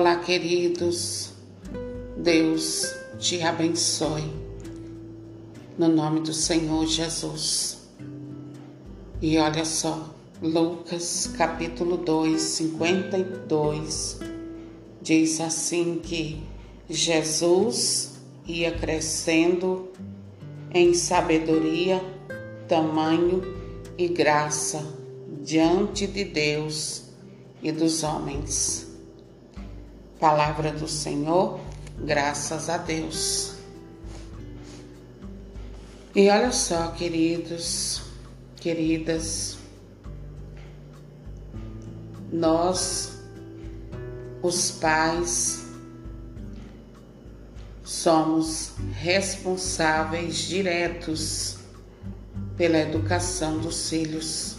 Olá, queridos. Deus te abençoe. No nome do Senhor Jesus. E olha só, Lucas capítulo 2, 52, diz assim que Jesus ia crescendo em sabedoria, tamanho e graça diante de Deus e dos homens. Palavra do Senhor, graças a Deus. E olha só, queridos, queridas, nós, os pais, somos responsáveis diretos pela educação dos filhos.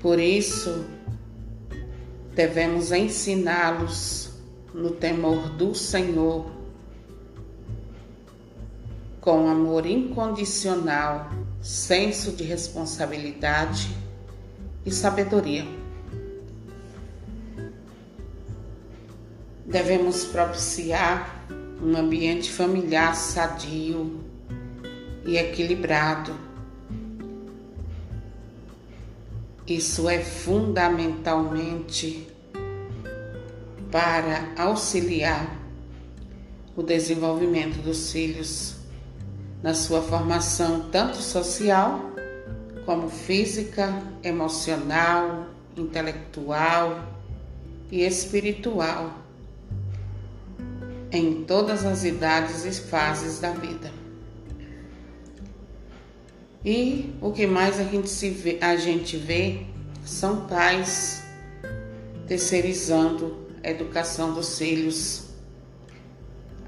Por isso, devemos ensiná-los no temor do Senhor, com amor incondicional, senso de responsabilidade e sabedoria. Devemos propiciar um ambiente familiar sadio e equilibrado Isso é fundamentalmente para auxiliar o desenvolvimento dos filhos na sua formação tanto social como física, emocional, intelectual e espiritual em todas as idades e fases da vida. E o que mais a gente, se vê, a gente vê são pais terceirizando a educação dos filhos,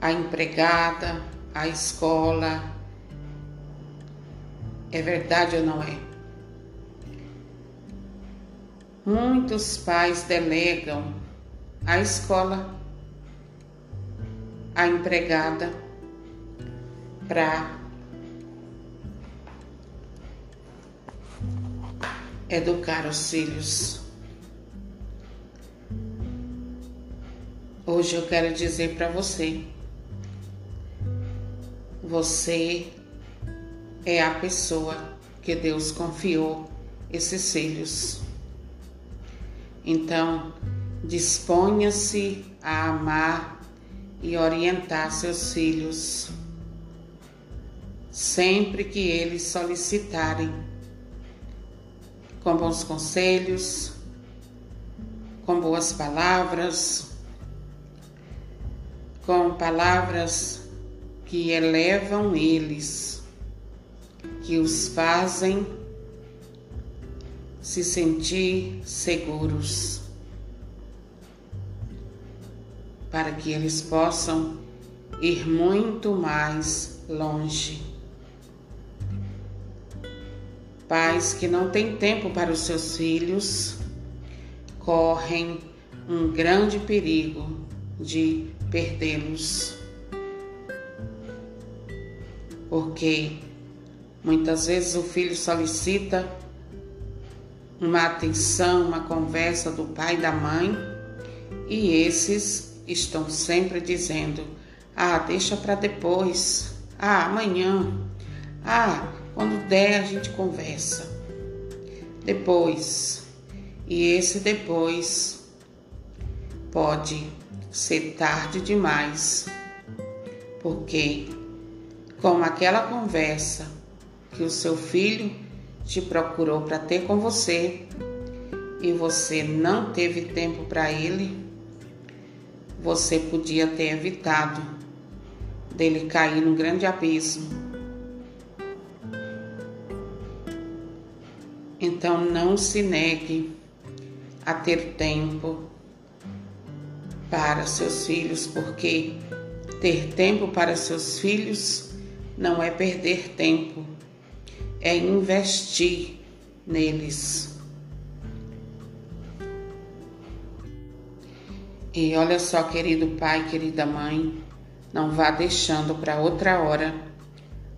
a empregada, a escola. É verdade ou não é? Muitos pais delegam a escola, a empregada, para educar os filhos. Hoje eu quero dizer para você: você é a pessoa que Deus confiou esses filhos. Então, disponha-se a amar e orientar seus filhos sempre que eles solicitarem com bons conselhos, com boas palavras, com palavras que elevam eles, que os fazem se sentir seguros, para que eles possam ir muito mais longe. Pais que não têm tempo para os seus filhos correm um grande perigo de perdê-los. Porque muitas vezes o filho solicita uma atenção, uma conversa do pai e da mãe, e esses estão sempre dizendo: "Ah, deixa para depois. Ah, amanhã. Ah, quando der, a gente conversa. Depois. E esse depois pode ser tarde demais. Porque, com aquela conversa que o seu filho te procurou para ter com você e você não teve tempo para ele, você podia ter evitado dele cair num grande abismo Então não se negue a ter tempo para seus filhos, porque ter tempo para seus filhos não é perder tempo, é investir neles. E olha só, querido pai, querida mãe, não vá deixando para outra hora,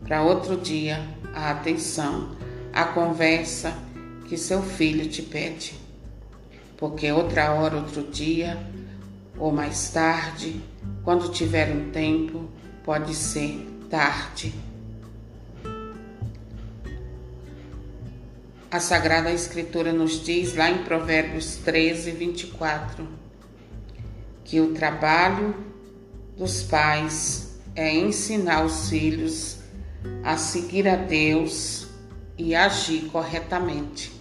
para outro dia, a atenção, a conversa que seu filho te pede, porque outra hora, outro dia, ou mais tarde, quando tiver um tempo, pode ser tarde. A Sagrada Escritura nos diz lá em Provérbios 13, 24, que o trabalho dos pais é ensinar os filhos a seguir a Deus e agir corretamente,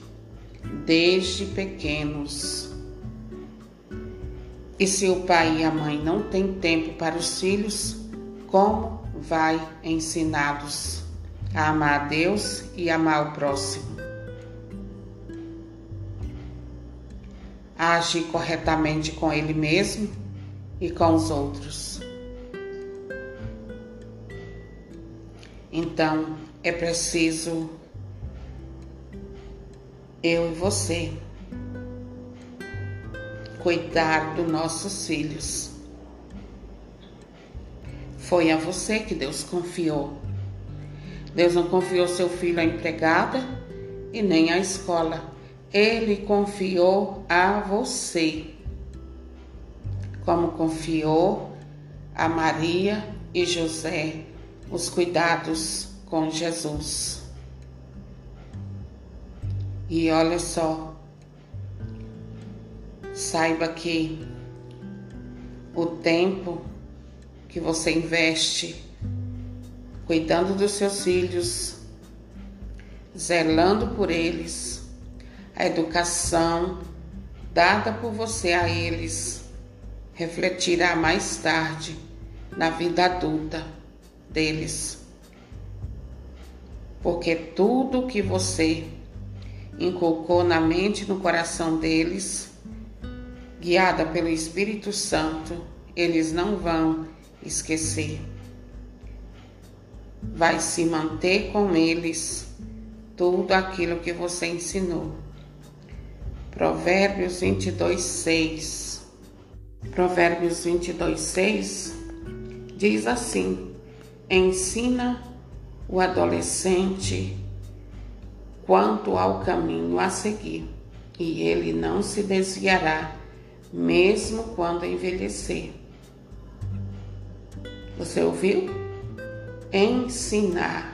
desde pequenos. E se o pai e a mãe não têm tempo para os filhos, como vai ensiná-los a amar a Deus e amar o próximo? a agir corretamente com ele mesmo e com os outros. Então é preciso eu e você cuidar dos nossos filhos. Foi a você que Deus confiou. Deus não confiou seu filho à empregada e nem à escola ele confiou a você, como confiou a Maria e José os cuidados com Jesus. E olha só, saiba que o tempo que você investe cuidando dos seus filhos, zelando por eles, a educação dada por você a eles refletirá mais tarde na vida adulta deles. Porque tudo que você inculcou na mente e no coração deles, guiada pelo Espírito Santo, eles não vão esquecer. Vai se manter com eles tudo aquilo que você ensinou. Provérbios 22, 6. Provérbios 22, 6 diz assim: Ensina o adolescente quanto ao caminho a seguir, e ele não se desviará, mesmo quando envelhecer. Você ouviu? Ensinar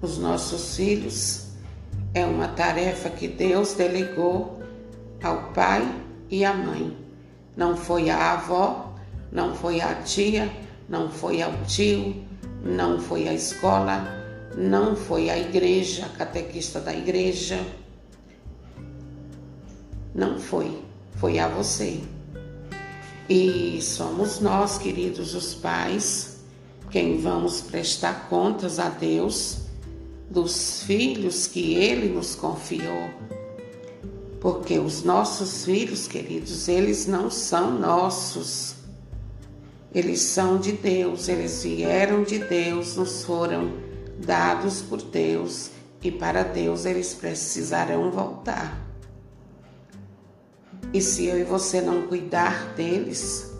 os nossos filhos é uma tarefa que Deus delegou ao pai e à mãe. Não foi a avó, não foi a tia, não foi ao tio, não foi a escola, não foi a igreja, a catequista da igreja. Não foi, foi a você. E somos nós, queridos os pais, quem vamos prestar contas a Deus dos filhos que Ele nos confiou. Porque os nossos filhos, queridos, eles não são nossos. Eles são de Deus, eles vieram de Deus, nos foram dados por Deus e para Deus eles precisarão voltar. E se eu e você não cuidar deles,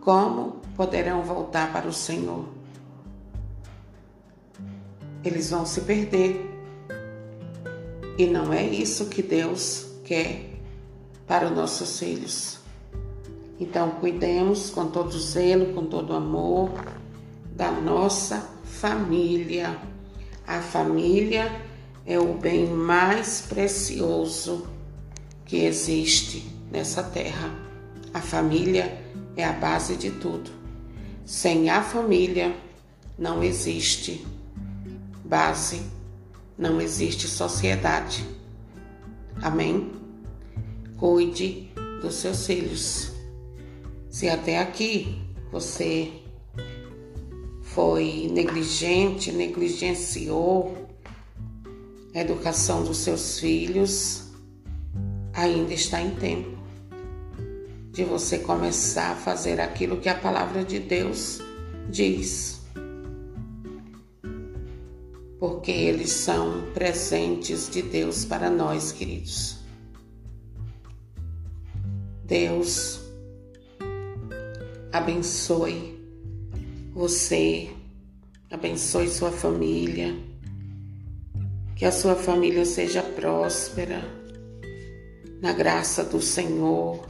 como poderão voltar para o Senhor? eles vão se perder. E não é isso que Deus quer para os nossos filhos. Então, cuidemos com todo zelo, com todo amor da nossa família. A família é o bem mais precioso que existe nessa terra. A família é a base de tudo. Sem a família não existe base, não existe sociedade. Amém? Cuide dos seus filhos. Se até aqui você foi negligente, negligenciou a educação dos seus filhos, ainda está em tempo de você começar a fazer aquilo que a palavra de Deus diz porque eles são presentes de Deus para nós, queridos. Deus abençoe você, abençoe sua família, que a sua família seja próspera, na graça do Senhor,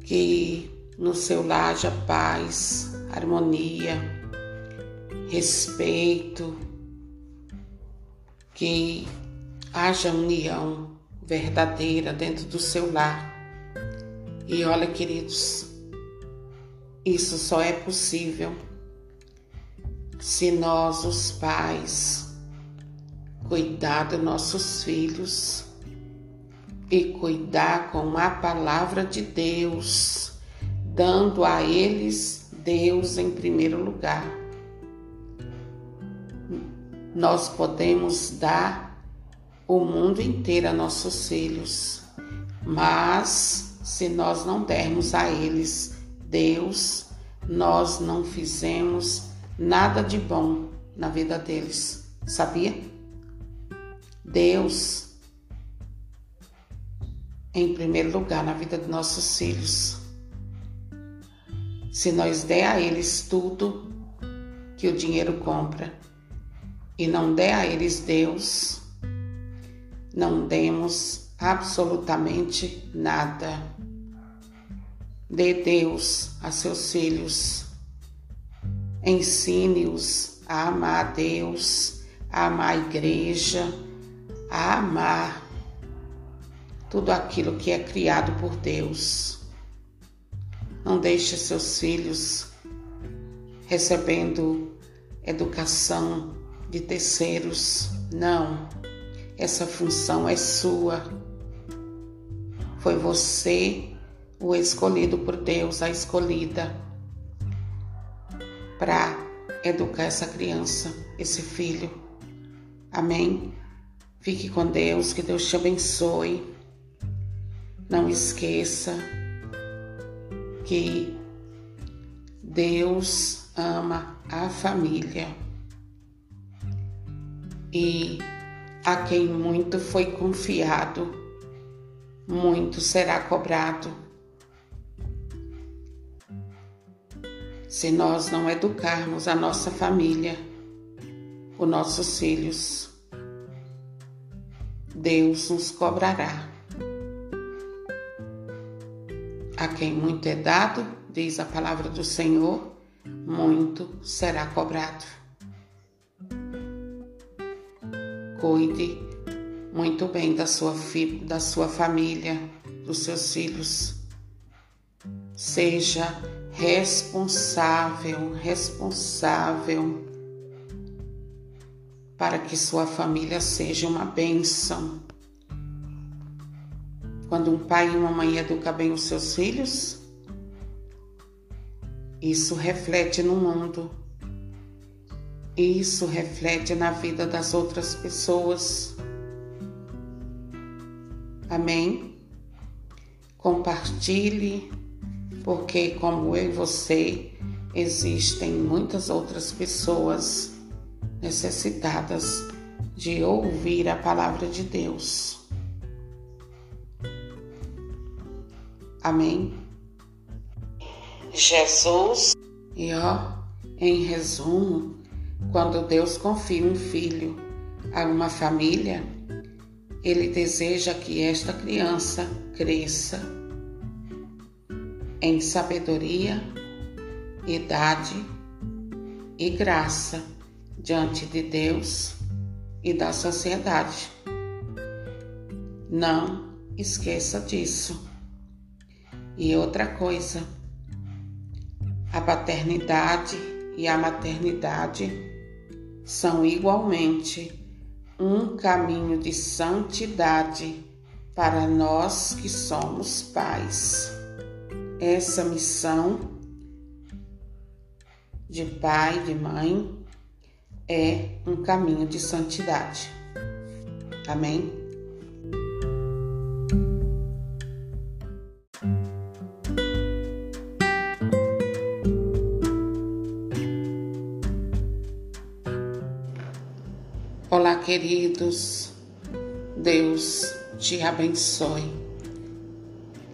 que no seu lar haja paz, harmonia, respeito, que haja união verdadeira dentro do seu lar. E olha, queridos, isso só é possível se nós, os pais, cuidar dos nossos filhos e cuidar com a palavra de Deus, dando a eles Deus em primeiro lugar. Nós podemos dar o mundo inteiro a nossos filhos, mas se nós não dermos a eles Deus, nós não fizemos nada de bom na vida deles, sabia? Deus em primeiro lugar na vida de nossos filhos. Se nós der a eles tudo que o dinheiro compra e não der a eles Deus, não demos absolutamente nada. Dê Deus a seus filhos. Ensine-os a amar Deus, a amar a igreja, a amar tudo aquilo que é criado por Deus. Não deixe seus filhos recebendo educação de terceiros. Não. Essa função é sua. Foi você o escolhido por Deus, a escolhida, para educar essa criança, esse filho. Amém? Fique com Deus, que Deus te abençoe. Não esqueça que Deus ama a família e a quem muito foi confiado, muito será cobrado. Se nós não educarmos a nossa família, os nossos filhos, Deus nos cobrará. A quem muito é dado, diz a palavra do Senhor, muito será cobrado. Cuide muito bem da sua, da sua família, dos seus filhos. Seja responsável, responsável para que sua família seja uma bênção quando um pai e uma mãe educam bem os seus filhos, isso reflete no mundo. Isso reflete na vida das outras pessoas. Amém? Compartilhe, porque como eu e você, existem muitas outras pessoas necessitadas de ouvir a palavra de Deus. Amém? Jesus. E ó, em resumo, quando Deus confia um filho a uma família, ele deseja que esta criança cresça em sabedoria, idade e graça diante de Deus e da sociedade. Não esqueça disso. E outra coisa, a paternidade e a maternidade são igualmente um caminho de santidade para nós que somos pais. Essa missão de pai, de mãe, é um caminho de santidade. Amém? Olá, queridos. Deus te abençoe.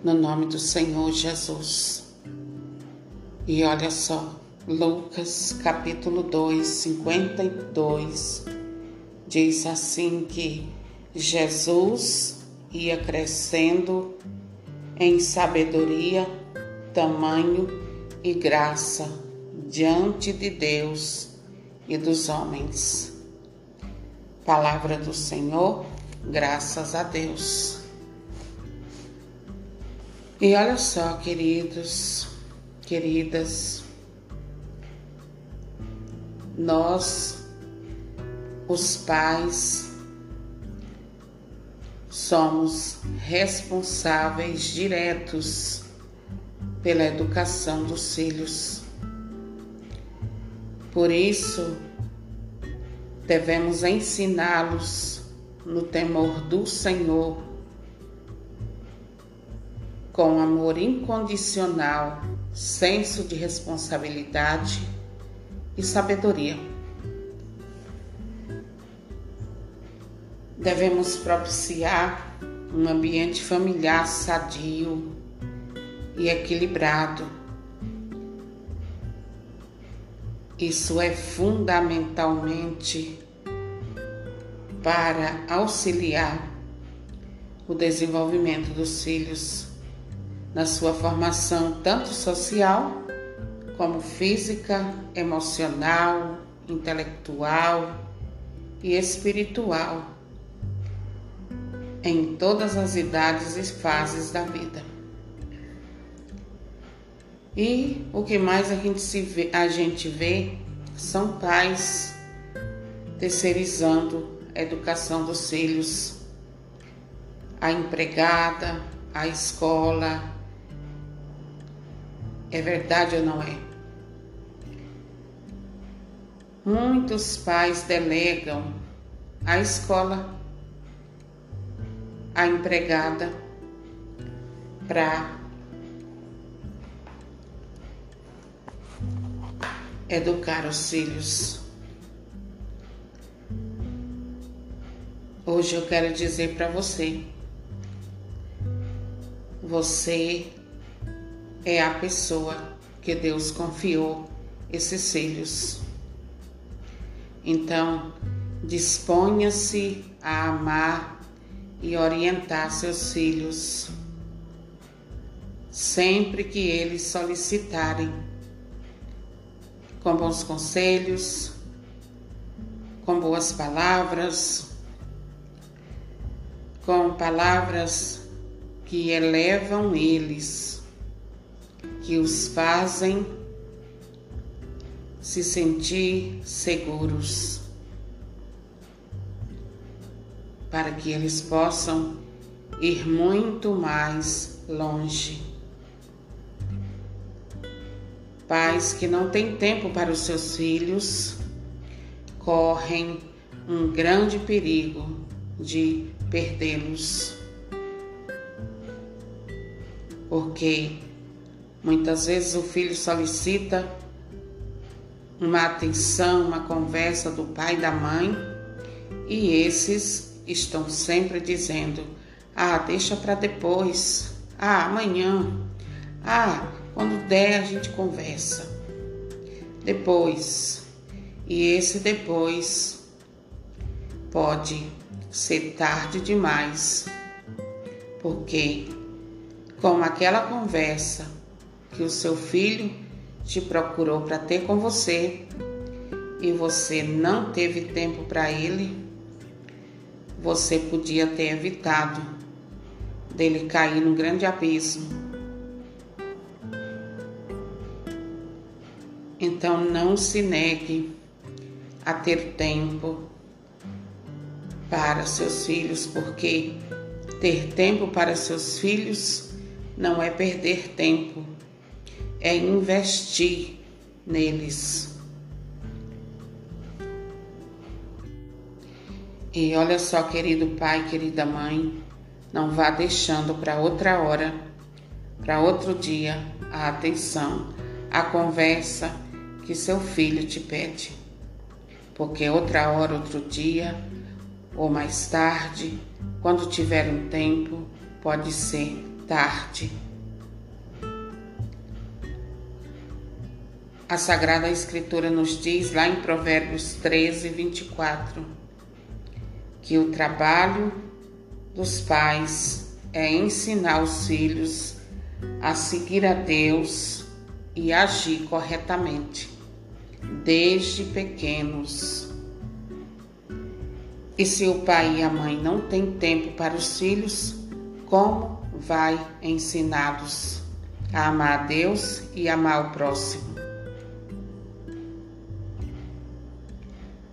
No nome do Senhor Jesus. E olha só, Lucas capítulo 2, 52, diz assim que Jesus ia crescendo em sabedoria, tamanho e graça diante de Deus e dos homens. Palavra do Senhor, graças a Deus. E olha só, queridos, queridas, nós, os pais, somos responsáveis diretos pela educação dos filhos. Por isso, devemos ensiná-los no temor do Senhor, com amor incondicional, senso de responsabilidade e sabedoria. Devemos propiciar um ambiente familiar sadio e equilibrado. Isso é fundamentalmente para auxiliar o desenvolvimento dos filhos na sua formação tanto social como física, emocional, intelectual e espiritual, em todas as idades e fases da vida. E o que mais a gente, se vê, a gente vê são pais terceirizando a educação dos filhos, a empregada, a escola, é verdade ou não é? Muitos pais delegam a escola, a empregada, para educar os filhos. Hoje eu quero dizer para você: você é a pessoa que Deus confiou esses filhos. Então, disponha-se a amar e orientar seus filhos sempre que eles solicitarem, com bons conselhos, com boas palavras, com palavras que elevam eles que os fazem se sentir seguros, para que eles possam ir muito mais longe. Pais que não têm tempo para os seus filhos correm um grande perigo de perdê-los. Porque Muitas vezes o filho solicita uma atenção, uma conversa do pai e da mãe, e esses estão sempre dizendo: "Ah, deixa para depois. Ah, amanhã. Ah, quando der a gente conversa." Depois. E esse depois pode ser tarde demais. Porque com aquela conversa que o seu filho te procurou para ter com você e você não teve tempo para ele, você podia ter evitado dele cair num grande abismo. Então não se negue a ter tempo para seus filhos, porque ter tempo para seus filhos não é perder tempo, é investir neles. E olha só, querido pai, querida mãe, não vá deixando para outra hora, para outro dia, a atenção, a conversa que seu filho te pede. Porque outra hora, outro dia, ou mais tarde, quando tiver um tempo, pode ser tarde. A Sagrada Escritura nos diz lá em Provérbios 13, 24, que o trabalho dos pais é ensinar os filhos a seguir a Deus e agir corretamente, desde pequenos. E se o pai e a mãe não têm tempo para os filhos, como vai ensiná-los a amar a Deus e amar o próximo?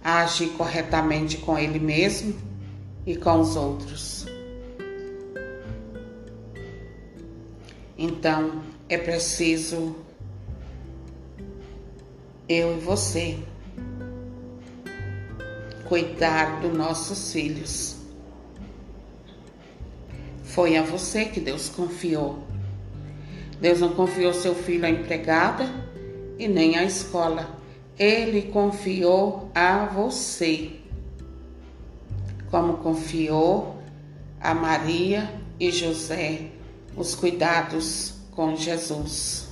A agir corretamente com ele mesmo e com os outros. Então, é preciso eu e você cuidar dos nossos filhos. Foi a você que Deus confiou. Deus não confiou seu filho à empregada e nem à escola. Ele confiou a você. Como confiou a Maria e José os cuidados com Jesus.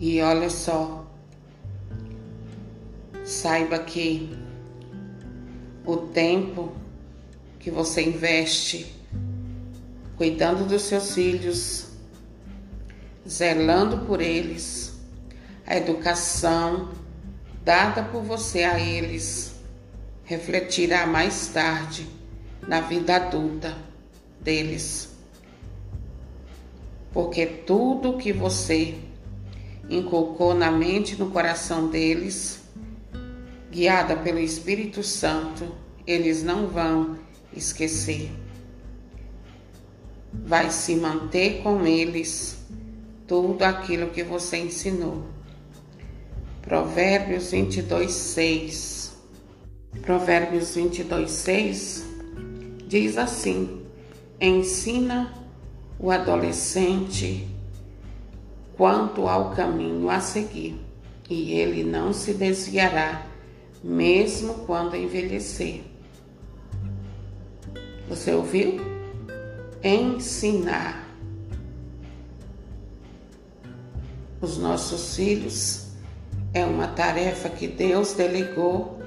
E olha só, saiba que o tempo que você investe cuidando dos seus filhos, zelando por eles, a educação dada por você a eles refletirá mais tarde na vida adulta deles. Porque tudo que você inculcou na mente e no coração deles, guiada pelo Espírito Santo, eles não vão esquecer. Vai se manter com eles tudo aquilo que você ensinou. Provérbios 22, 6. Provérbios 22, 6 diz assim: ensina o adolescente quanto ao caminho a seguir, e ele não se desviará, mesmo quando envelhecer. Você ouviu? Ensinar os nossos filhos é uma tarefa que Deus delegou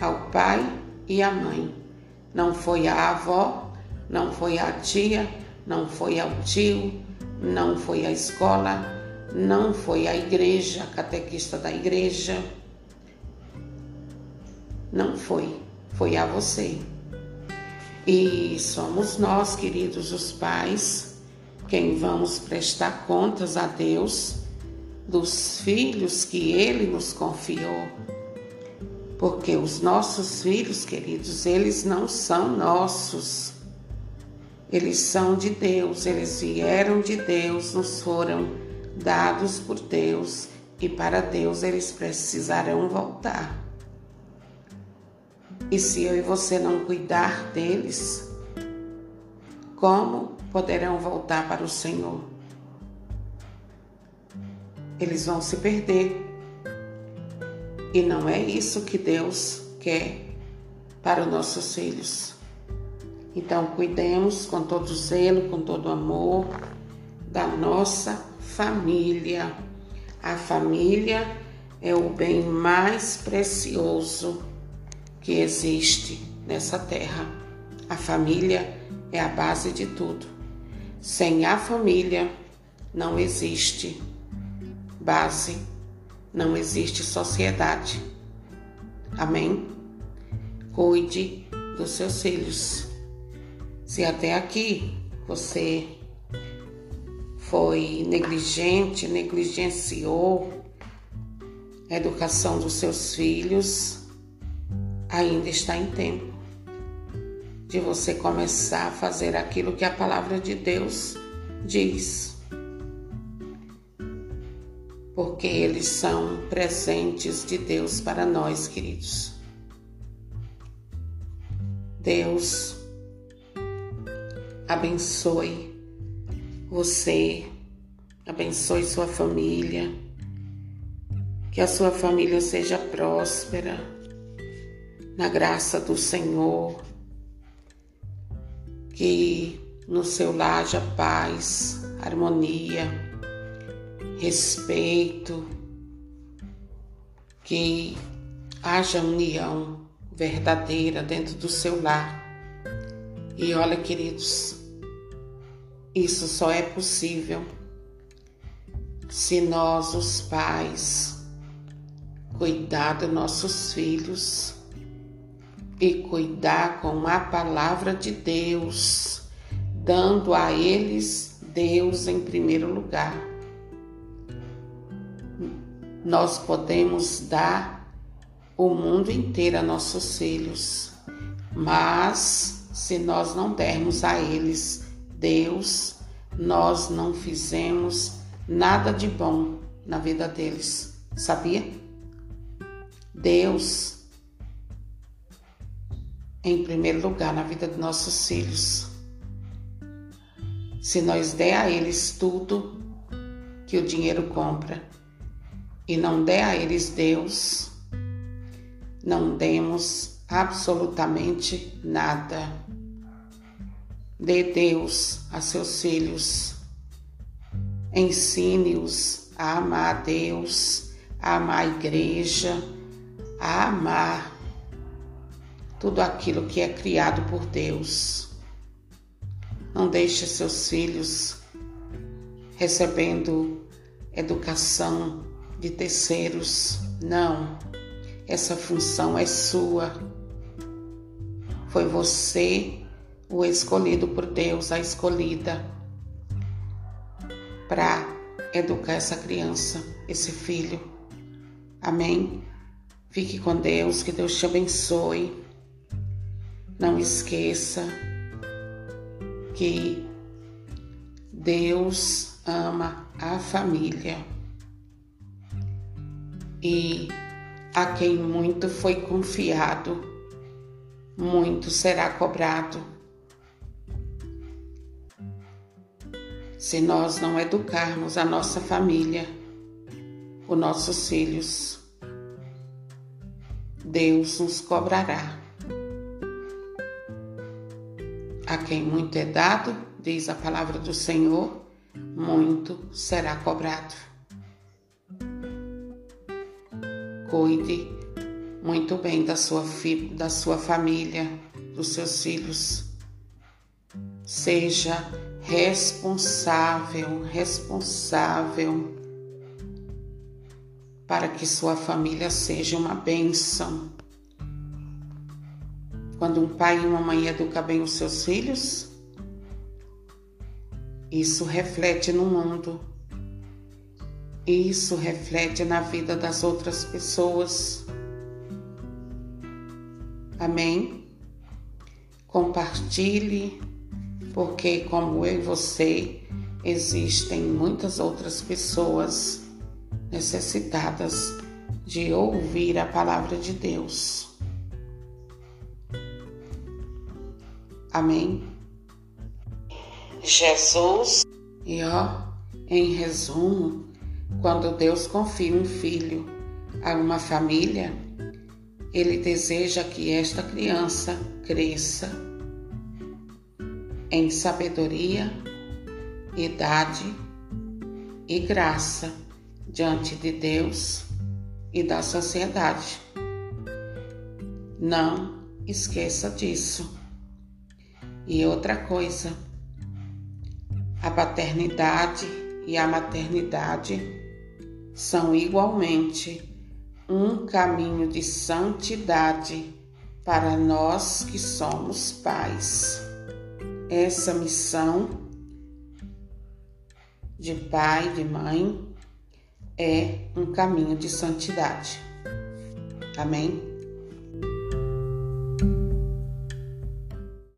ao pai e à mãe. Não foi a avó não foi a tia, não foi ao tio, não foi a escola, não foi a igreja, catequista da igreja. Não foi, foi a você. E somos nós, queridos os pais, quem vamos prestar contas a Deus dos filhos que Ele nos confiou. Porque os nossos filhos, queridos, eles não são nossos. Eles são de Deus, eles vieram de Deus, nos foram dados por Deus e para Deus eles precisarão voltar. E se eu e você não cuidar deles, como poderão voltar para o Senhor? Eles vão se perder. E não é isso que Deus quer para os nossos filhos. Então, cuidemos com todo zelo, com todo amor da nossa família. A família é o bem mais precioso que existe nessa terra. A família é a base de tudo. Sem a família não existe base, não existe sociedade. Amém? Cuide dos seus filhos. Se até aqui você foi negligente, negligenciou a educação dos seus filhos, ainda está em tempo de você começar a fazer aquilo que a palavra de Deus diz. Porque eles são presentes de Deus para nós, queridos. Deus abençoe você, abençoe sua família, que a sua família seja próspera, na graça do Senhor, que no seu lar haja paz, harmonia, respeito, que haja união verdadeira dentro do seu lar E olha, queridos, isso só é possível se nós, os pais, cuidar dos nossos filhos e cuidar com a palavra de Deus, dando a eles Deus em primeiro lugar. Nós podemos dar o mundo inteiro a nossos filhos, mas se nós não dermos a eles Deus, nós não fizemos nada de bom na vida deles, sabia? Deus em primeiro lugar na vida de nossos filhos. Se nós der a eles tudo que o dinheiro compra e não der a eles Deus, não demos absolutamente nada. Dê Deus a seus filhos. Ensine-os a amar a Deus, a amar a igreja, a amar tudo aquilo que é criado por Deus. Não deixe seus filhos recebendo educação de terceiros. Não. Essa função é sua. Foi você o escolhido por Deus, a escolhida para educar essa criança, esse filho. Amém? Fique com Deus, que Deus te abençoe. Não esqueça que Deus ama a família e a quem muito foi confiado, muito será cobrado. Se nós não educarmos a nossa família, os nossos filhos, Deus nos cobrará. A quem muito é dado, diz a palavra do Senhor, muito será cobrado. Cuide muito bem da sua, da sua família, dos seus filhos. Seja responsável, responsável para que sua família seja uma bênção. Quando um pai e uma mãe educam bem os seus filhos, isso reflete no mundo. Isso reflete na vida das outras pessoas. Amém? Compartilhe, porque, como eu e você, existem muitas outras pessoas necessitadas de ouvir a palavra de Deus. Amém? Jesus. E ó, em resumo, quando Deus confia um filho a uma família, ele deseja que esta criança cresça em sabedoria, idade e graça diante de Deus e da sociedade. Não esqueça disso. E outra coisa, a paternidade e a maternidade são igualmente um caminho de santidade para nós que somos pais. Essa missão de pai, de mãe, é um caminho de santidade. Amém?